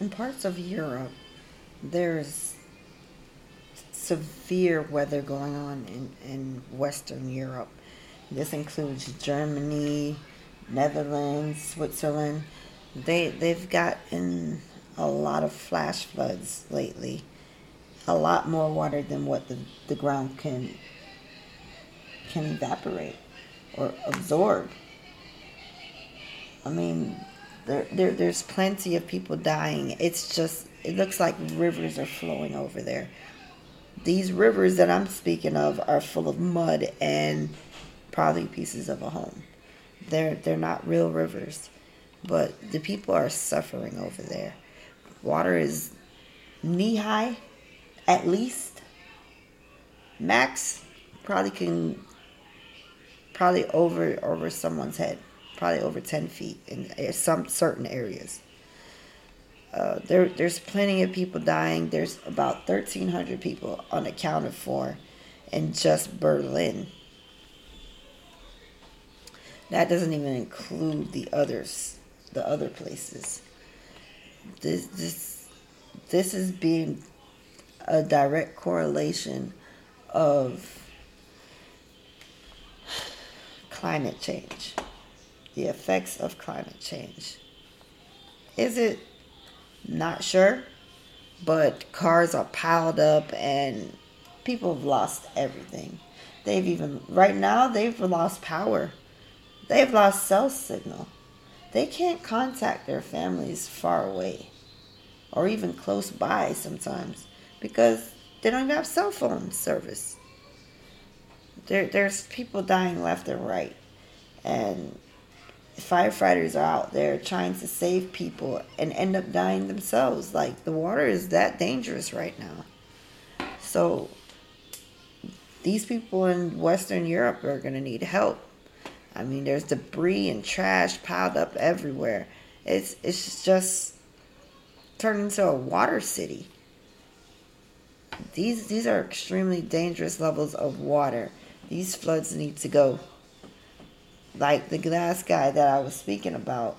in parts of Europe, there's severe weather going on in, in Western Europe. This includes Germany, Netherlands, Switzerland. They they've gotten a lot of flash floods lately. A lot more water than what the, the ground can can evaporate or absorb. I mean, there, there there's plenty of people dying. It's just it looks like rivers are flowing over there. These rivers that I'm speaking of are full of mud and probably pieces of a home. They're they're not real rivers, but the people are suffering over there. Water is knee high, at least. Max probably can probably over over someone's head, probably over ten feet in some certain areas. Uh, there, there's plenty of people dying. There's about 1,300 people unaccounted for in just Berlin. That doesn't even include the others, the other places. This, this, this is being a direct correlation of climate change, the effects of climate change. Is it not sure. But cars are piled up and people have lost everything. They've even, right now, they've lost power. They've lost cell signal. They can't contact their families far away or even close by sometimes because they don't even have cell phone service. There, there's people dying left and right. And firefighters are out there trying to save people and end up dying themselves. Like the water is that dangerous right now. So these people in Western Europe are going to need help. I mean, there's debris and trash piled up everywhere. It's it's just turned into a water city. These these are extremely dangerous levels of water. These floods need to go like the last guy that I was speaking about,